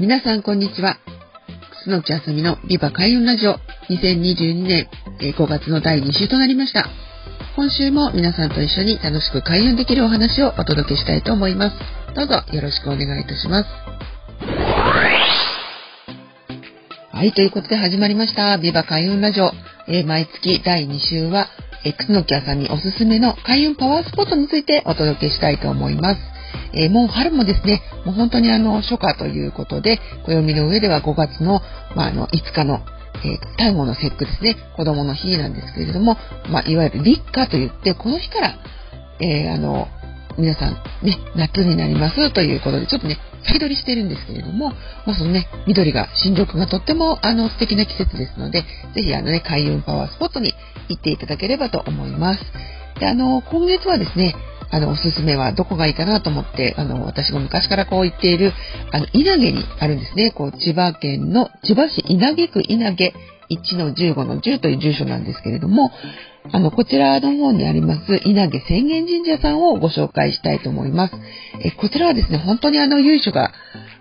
皆さんこんにちは。楠木あさみのビバ開運ラジオ2022年5月の第2週となりました。今週も皆さんと一緒に楽しく開運できるお話をお届けしたいと思います。どうぞよろしくお願いいたします。はい、ということで始まりました。ビバ開運ラジオ。えー、毎月第2週は、えー、楠木屋さんにおすすめの開運パワースポットについてお届けしたいと思います。えー、もう春もですね、もう本当にあの、初夏ということで、暦の上では5月の、まあ、の、5日の、えー、最後の節句ですね、子供の日なんですけれども、まあ、いわゆる立夏といって、この日から、えー、あの、皆さんね、夏になりますということで、ちょっとね、先取りしてるんですけれども、まあ、そのね、緑が、新緑がとっても、あの、素敵な季節ですので、ぜひあのね、開運パワースポットに行っていただければと思います。で、あの、今月はですね、あの、おすすめはどこがいいかなと思って、あの、私が昔からこう言っている、あの、稲毛にあるんですね。こう、千葉県の千葉市稲毛区稲毛1の15の10という住所なんですけれども、あの、こちらの方にあります、稲毛浅間神社さんをご紹介したいと思います。え、こちらはですね、本当にあの、由緒が、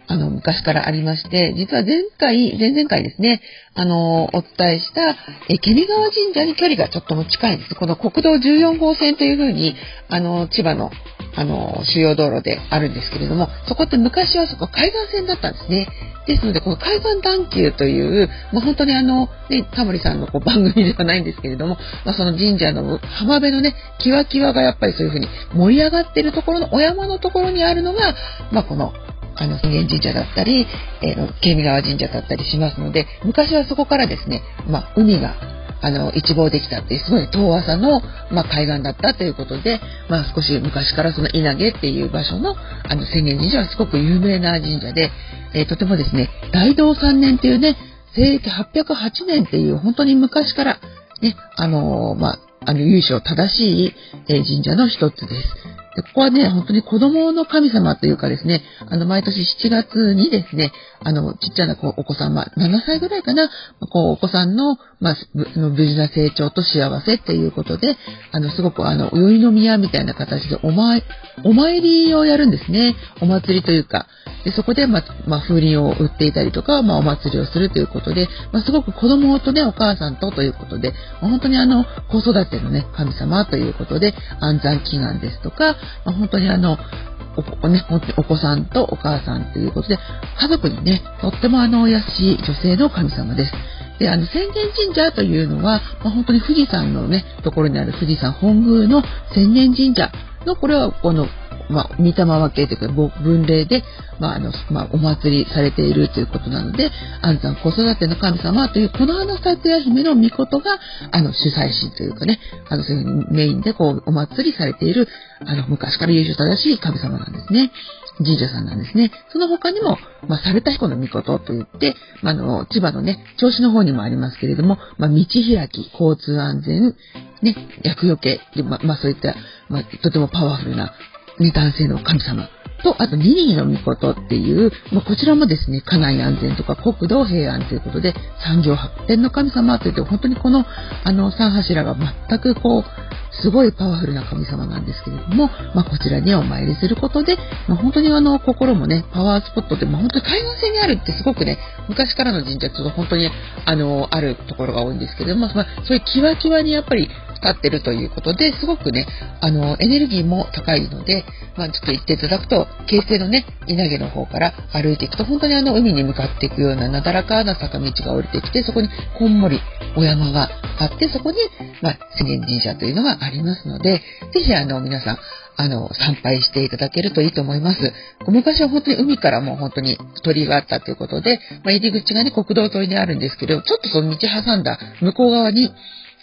あの、昔からありまして、実は前回、前々回ですね、あの、お伝えした、え、ケミ川神社に距離がちょっとも近いんです。この国道14号線というふうに、あの、千葉の、あの、主要道路であるんですけれども、そこって昔はそこ海岸線だったんですね。ですので、この海岸段丘という、まあ、本当にあの、ね、タモリさんのこう番組ではないんですけれども、まあ、その神社の浜辺のね、キワキワがやっぱりそういうふうに盛り上がってるところのお山のところにあるのが、まあ、この、あの、浅間神社だったり、えー、慶見川神社だったりしますので、昔はそこからですね、まあ、海があの、一望できたっていう、すごい遠浅の、まあ、海岸だったということで、まあ、少し昔からその稲毛っていう場所の、あの、浅間神社はすごく有名な神社で、えー、とてもですね、大道3年っていうね、西暦808年っていう本当に昔から、ね、あのー、まあ、あの、由緒正しい、え神社の一つです。ここはね、本当に子供の神様というかですね、あの、毎年7月にですね、あの、ちっちゃなこうお子さん、ま、7歳ぐらいかな、こう、お子さんの、まあ、無事な成長と幸せっていうことで、あの、すごくあの、宵の宮みたいな形でお参、お参りをやるんですね。お祭りというか。で、そこで、ま、まあ、風鈴を売っていたりとか、まあ、お祭りをするということで、まあ、すごく子供とね、お母さんとということで、まあ、本当にあの、子育てのね、神様ということで、安産祈願ですとか、まあ、本当にあの、おね、お子さんとお母さんということで、家族にね、とってもあの、優しい女性の神様です。で、あの、千年神社というのは、まあ、本当に富士山のね、ところにある富士山本宮の千年神社の、これはこのまあ、御霊分けというか、分霊で、まあ、あの、まあ、お祭りされているということなので、安産子育ての神様という、この花咲夜姫の御事が、あの、主催神というかね、あの、そういうふうにメインでこう、お祭りされている、あの、昔から優秀正しい神様なんですね。神社さんなんですね。その他にも、まあ、された彦の御事と言って、まあ、あの、千葉のね、銚子の方にもありますけれども、まあ、道開き、交通安全、ね、厄除け、まあ、まあ、そういった、まあ、とてもパワフルなね、男性の神様。と、あと、ニリの御事っていう、まあ、こちらもですね、家内安全とか国土平安ということで、三条八天の神様といって、本当にこの、あの、三柱が全くこう、すごいパワフルな神様なんですけれども、まあ、こちらにお参りすることで、まあ、本当にあの、心もね、パワースポットで、まあ、本当に海岸線にあるってすごくね、昔からの神社ちょっと本当に、あの、あるところが多いんですけれども、まあ、そういうキワキワにやっぱり立ってるということで、すごくね、あの、エネルギーも高いので、まあ、ちょっと行っていただくと、京成のね、稲毛の方から歩いていくと、本当にあの、海に向かっていくようななだらかな坂道が降りてきて、そこにこんもりお山があって、そこに、まあ、千年神社というのがありますので、ぜひあの、皆さん、あの、参拝していただけるといいと思います。昔は本当に海からも本当に鳥居があったということで、まあ、入り口がね、国道沿いにあるんですけど、ちょっとその道挟んだ向こう側に、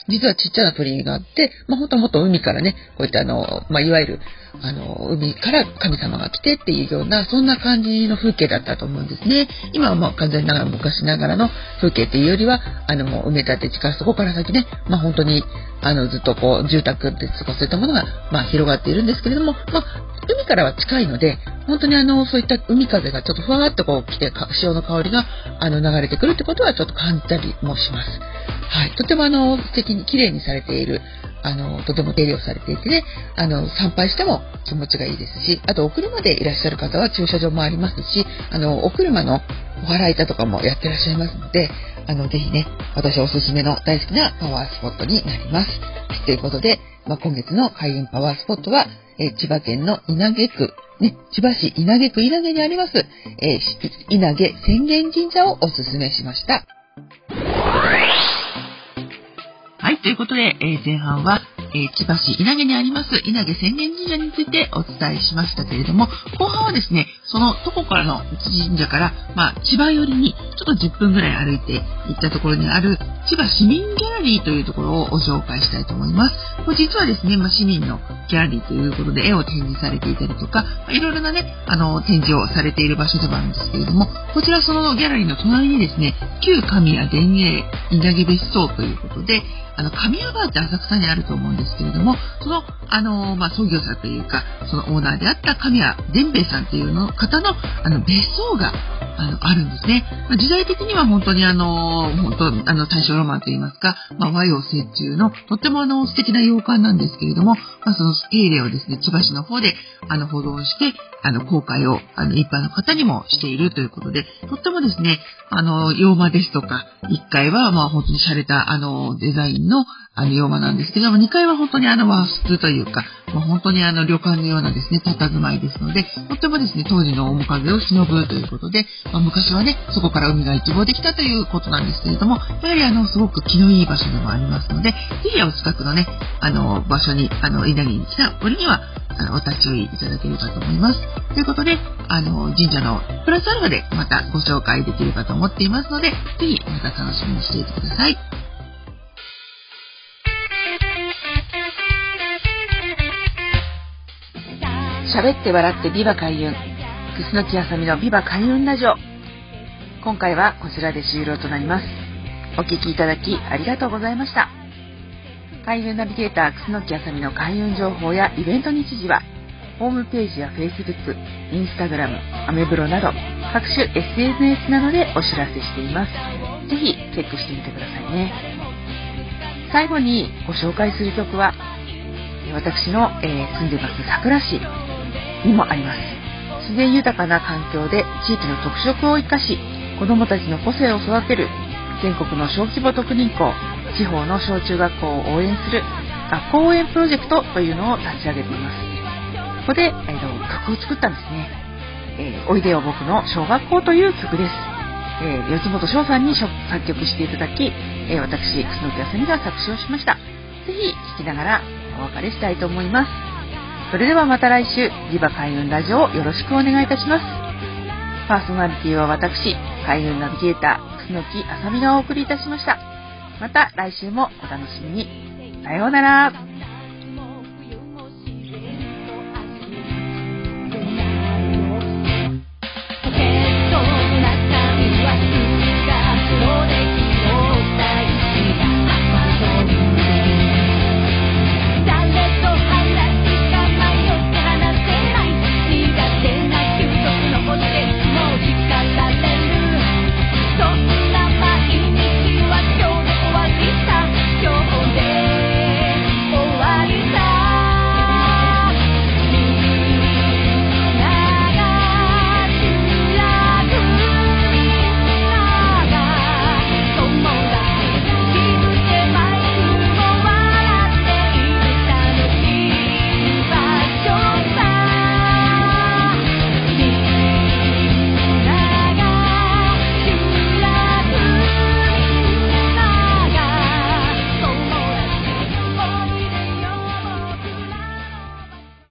実はちっちゃな鳥居があって、まあ、本当はもっと海からね、こういったあの、まあ、いわゆる、あの、海から神様が来てっていうような、そんな感じの風景だったと思うんですね。今はもう完全ながら昔ながらの風景っていうよりは、あの、埋め立て地からそこから先ね、まあ、本当に、あの、ずっとこう、住宅で過ごせたものが、まあ、広がっているんですけれども、まあ、海からは近いので、本当にあの、そういった海風がちょっとふわーっとこう来て、潮の香りが、あの、流れてくるってことはちょっと感じたりもします。はい。とてもあの、素敵に綺麗にされている、あの、とても手入れをされていてね、あの、参拝しても気持ちがいいですし、あとお車でいらっしゃる方は駐車場もありますし、あの、お車のお払い板とかもやってらっしゃいますので、あの、ぜひね、私おすすめの大好きなパワースポットになります。ということで、まあ、今月の開運パワースポットは、え千葉県の稲毛区、ね、千葉市稲毛区稲毛にあります、え稲毛浅間神社をおすすめしました。はい、ということで、え前半は、え千葉市稲毛にあります稲毛浅間神社についてお伝えしましたけれども、後半はですね、そのとこからの神社から、まあ、千葉寄りにちょっと10分ぐらい歩いて行ったところにある千葉市民ギャラリーというところをご紹介したいと思います。これ実はですね、まあ、市民のギャラリーということで絵を展示されていたりとか、まあ、いろいろなね、あの、展示をされている場所でもあるんですけれども、こちらそのギャラリーの隣にですね、旧神谷田園稲毛別荘ということで、あの、神谷バーって浅草にあると思うんですけれども、その、あの、まあ、創業者というか、そのオーナーであった神谷伝兵衛さんというの方の、あの、別荘が、あの、あるんですね。まあ、時代的には本当にあの、本当、あの、大正ロマンといいますか、まあ、和洋折衷の、とってもあの、素敵な洋館なんですけれども、まあ、そのスケーレをですね、千葉市の方で、あの、保存して、あの、公開を、あの、一般の方にもしているということで、とってもですね、あの、洋間ですとか、1階は、まあ、本当に洒落た、あの、デザインの、あの、洋間なんですけども、2階は本当にあの、和室というか、もう本当にあの、旅館のようなですね、佇まいですので、とってもですね、当時の面影を忍ぶということで、まあ、昔はね、そこから海が一望できたということなんですけれども、やはりあの、すごく気のいい場所でもありますので、ぜひお近くのね、あの、場所に、あの、稲荷に来た折には、あの、お立ち寄りいただければと思います。ということで、あの、神社のプラスアルファでまたご紹介できればと思っていますので、ぜひまた楽しみにしていてください。喋って笑ってビバ開運。楠木あさみのビバ開運ラジオ。今回はこちらで終了となります。お聴きいただきありがとうございました。開運ナビゲーター楠木あさみの開運情報やイベント日時は、ホームページや Facebook、Instagram、アメブロなど各種 SNS などでお知らせしています。ぜひチェックしてみてくださいね。最後にご紹介する曲は、私の、えー、住んでます桜市にもあります。自然豊かな環境で地域の特色を生かし、子どもたちの個性を育てる全国の小規模特任校地方の小中学校を応援する学校応援プロジェクトというのを立ち上げています。ここで、えー、と曲を作ったんですね。えー、おいでよ僕の小学校という曲です。えー、四本翔さんに作曲していただき、えー、私、楠木康美が作詞をしました。ぜひ聴きながらお別れしたいと思います。それではまた来週、リバ開運ラジオをよろしくお願いいたします。パーソナリティは私、開運ナビゲーター、楠木あさみがお送りいたしました。また来週もお楽しみに。さようなら。